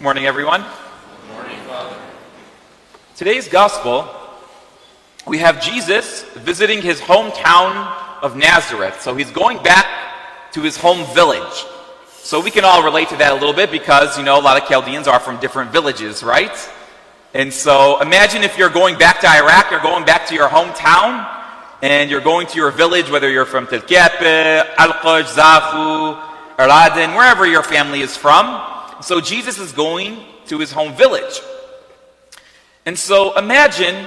Morning, everyone. Good morning, Father. Today's gospel, we have Jesus visiting his hometown of Nazareth. So he's going back to his home village. So we can all relate to that a little bit because, you know, a lot of Chaldeans are from different villages, right? And so imagine if you're going back to Iraq, you're going back to your hometown, and you're going to your village, whether you're from Telkepe, Al-Quj, Zafu, Aradin, wherever your family is from. So Jesus is going to his home village. And so imagine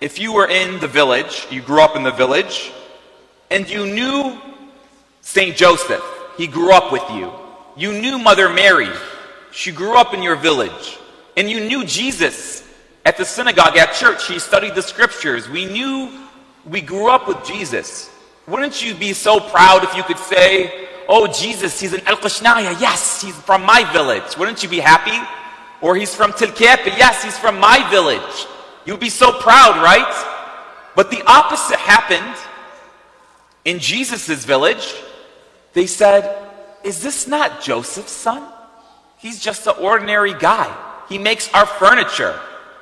if you were in the village, you grew up in the village, and you knew St. Joseph. He grew up with you. You knew Mother Mary. She grew up in your village. And you knew Jesus at the synagogue, at church. He studied the scriptures. We knew we grew up with Jesus. Wouldn't you be so proud if you could say, Oh, Jesus, he's an Al Qashnaya. Yes, he's from my village. Wouldn't you be happy? Or he's from Tilkepe. Yes, he's from my village. You'd be so proud, right? But the opposite happened in Jesus' village. They said, Is this not Joseph's son? He's just an ordinary guy. He makes our furniture.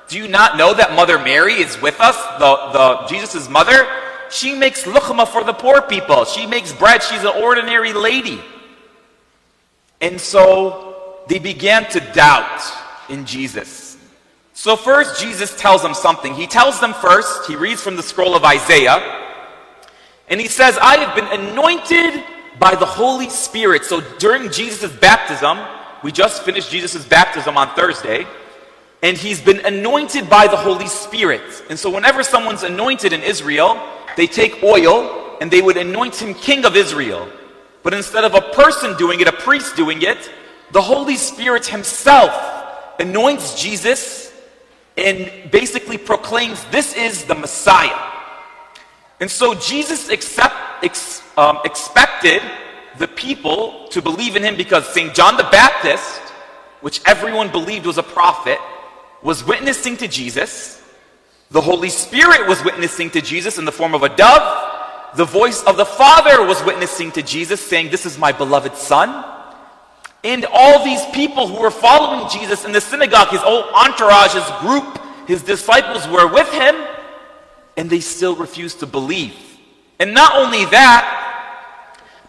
Do you not know that Mother Mary is with us, the, the Jesus' mother? She makes lukhma for the poor people. She makes bread. She's an ordinary lady. And so they began to doubt in Jesus. So first Jesus tells them something. He tells them first, he reads from the scroll of Isaiah, and he says, I have been anointed by the Holy Spirit. So during Jesus' baptism, we just finished Jesus' baptism on Thursday, and he's been anointed by the Holy Spirit. And so whenever someone's anointed in Israel, they take oil and they would anoint him king of Israel. But instead of a person doing it, a priest doing it, the Holy Spirit himself anoints Jesus and basically proclaims this is the Messiah. And so Jesus accept, ex, um, expected the people to believe in him because St. John the Baptist, which everyone believed was a prophet, was witnessing to Jesus. The Holy Spirit was witnessing to Jesus in the form of a dove. The voice of the Father was witnessing to Jesus, saying, This is my beloved Son. And all these people who were following Jesus in the synagogue, his whole entourage, his group, his disciples were with him, and they still refused to believe. And not only that,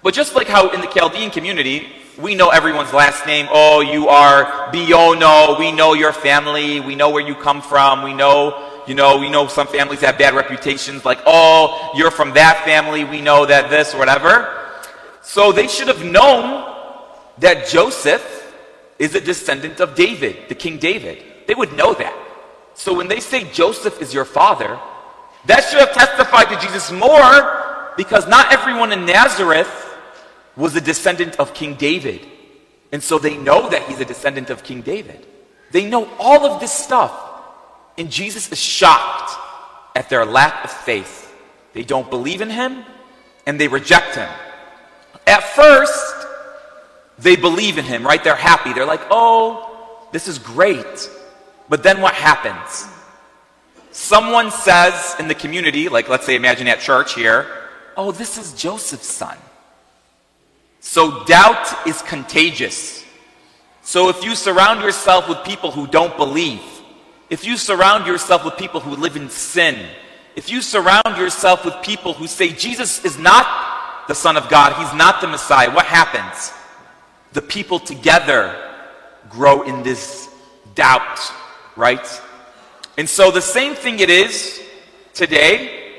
but just like how in the Chaldean community, we know everyone's last name. Oh, you are Biono. We know your family. We know where you come from. We know you know, we know some families have bad reputations, like, oh, you're from that family, we know that this, whatever. So they should have known that Joseph is a descendant of David, the King David. They would know that. So when they say Joseph is your father, that should have testified to Jesus more because not everyone in Nazareth was a descendant of King David. And so they know that he's a descendant of King David. They know all of this stuff. And Jesus is shocked at their lack of faith. They don't believe in him and they reject him. At first, they believe in him, right? They're happy. They're like, oh, this is great. But then what happens? Someone says in the community, like let's say, imagine at church here, oh, this is Joseph's son. So doubt is contagious. So if you surround yourself with people who don't believe, if you surround yourself with people who live in sin, if you surround yourself with people who say Jesus is not the Son of God, He's not the Messiah, what happens? The people together grow in this doubt, right? And so the same thing it is today.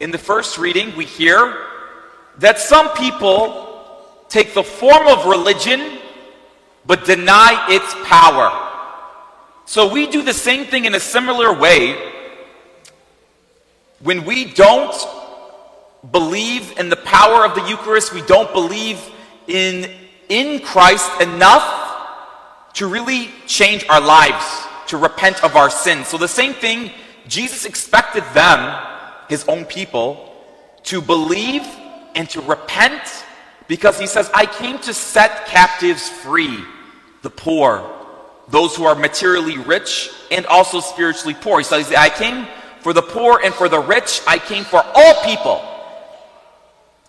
In the first reading, we hear that some people take the form of religion but deny its power. So we do the same thing in a similar way when we don't believe in the power of the Eucharist, we don't believe in, in Christ enough to really change our lives, to repent of our sins. So the same thing, Jesus expected them, his own people, to believe and to repent because he says, I came to set captives free, the poor, those who are materially rich and also spiritually poor. He says, I came for the poor and for the rich. I came for all people.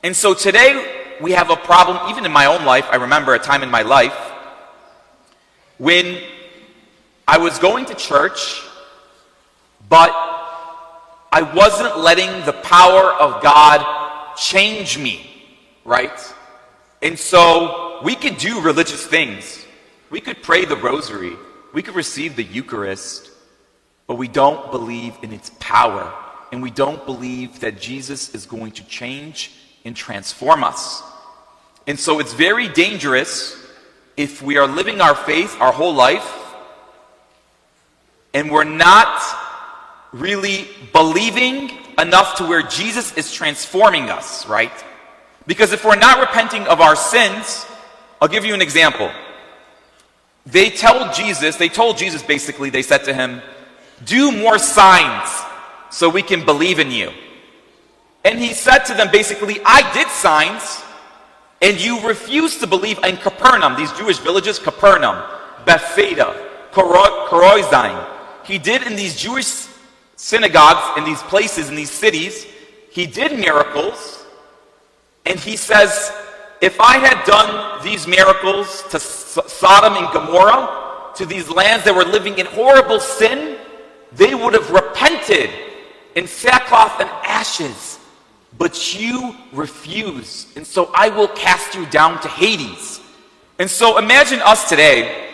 And so today we have a problem, even in my own life. I remember a time in my life when I was going to church, but I wasn't letting the power of God change me, right? And so we could do religious things. We could pray the rosary. We could receive the Eucharist, but we don't believe in its power. And we don't believe that Jesus is going to change and transform us. And so it's very dangerous if we are living our faith our whole life and we're not really believing enough to where Jesus is transforming us, right? Because if we're not repenting of our sins, I'll give you an example. They tell Jesus, they told Jesus basically, they said to him, do more signs so we can believe in you. And he said to them basically, I did signs and you refused to believe in Capernaum, these Jewish villages, Capernaum, Bethsaida, Chorazin. He did in these Jewish synagogues, in these places, in these cities, he did miracles. And he says, if I had done these miracles to Sodom and Gomorrah, to these lands that were living in horrible sin, they would have repented in sackcloth and ashes. But you refuse. And so I will cast you down to Hades. And so imagine us today.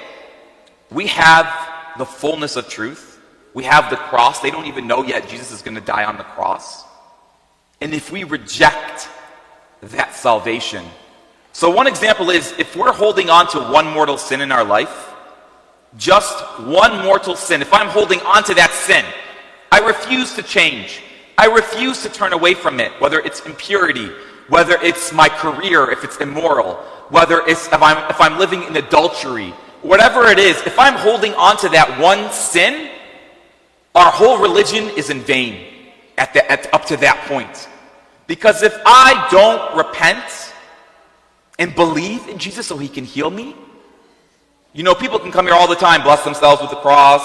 We have the fullness of truth. We have the cross. They don't even know yet Jesus is going to die on the cross. And if we reject that salvation, so one example is if we're holding on to one mortal sin in our life, just one mortal sin, if I'm holding on to that sin, I refuse to change. I refuse to turn away from it, whether it's impurity, whether it's my career, if it's immoral, whether it's if I'm, if I'm living in adultery, whatever it is, if I'm holding on to that one sin, our whole religion is in vain at the, at, up to that point. Because if I don't repent and believe in Jesus so he can heal me, you know, people can come here all the time, bless themselves with the cross,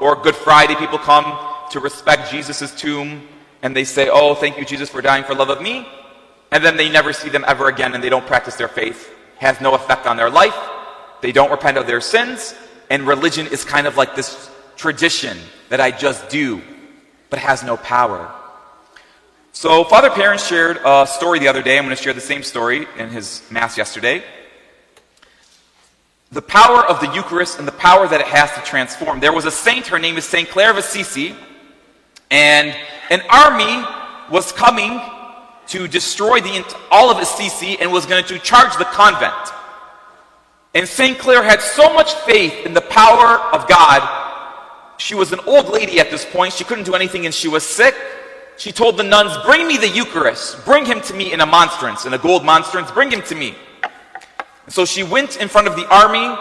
or Good Friday, people come to respect Jesus' tomb and they say, Oh, thank you, Jesus, for dying for love of me. And then they never see them ever again and they don't practice their faith. Has no effect on their life. They don't repent of their sins. And religion is kind of like this tradition that I just do, but has no power. So, Father Perrin shared a story the other day. I'm going to share the same story in his Mass yesterday. The power of the Eucharist and the power that it has to transform. There was a saint, her name is St. Clare of Assisi, and an army was coming to destroy the, all of Assisi and was going to charge the convent. And St. Clare had so much faith in the power of God. She was an old lady at this point. She couldn't do anything and she was sick. She told the nuns, Bring me the Eucharist. Bring him to me in a monstrance, in a gold monstrance. Bring him to me. And so she went in front of the army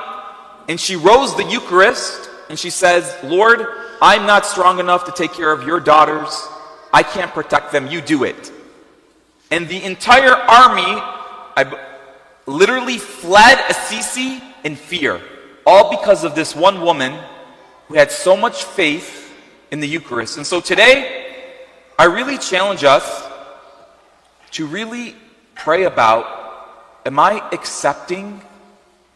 and she rose the Eucharist and she says, Lord, I'm not strong enough to take care of your daughters. I can't protect them. You do it. And the entire army I literally fled Assisi in fear, all because of this one woman who had so much faith in the Eucharist. And so today, I really challenge us to really pray about am I accepting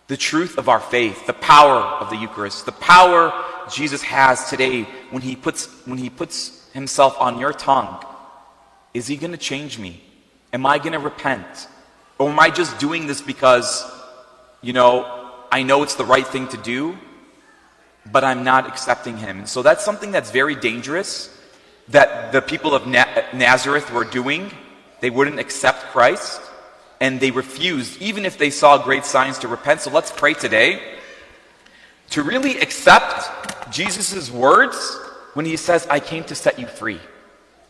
the truth of our faith, the power of the Eucharist, the power Jesus has today when he puts, when he puts himself on your tongue? Is he going to change me? Am I going to repent? Or am I just doing this because, you know, I know it's the right thing to do, but I'm not accepting him? And so that's something that's very dangerous that the people of Na- Nazareth were doing. They wouldn't accept Christ and they refused, even if they saw great signs, to repent. So let's pray today to really accept Jesus' words when he says, I came to set you free.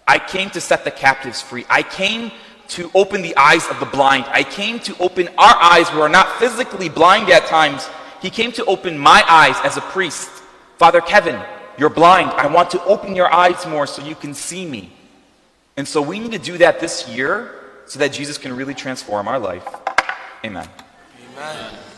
I came to set the captives free. I came to open the eyes of the blind. I came to open our eyes who are not physically blind at times. He came to open my eyes as a priest. Father Kevin, you're blind. I want to open your eyes more so you can see me. And so we need to do that this year so that Jesus can really transform our life. Amen. Amen.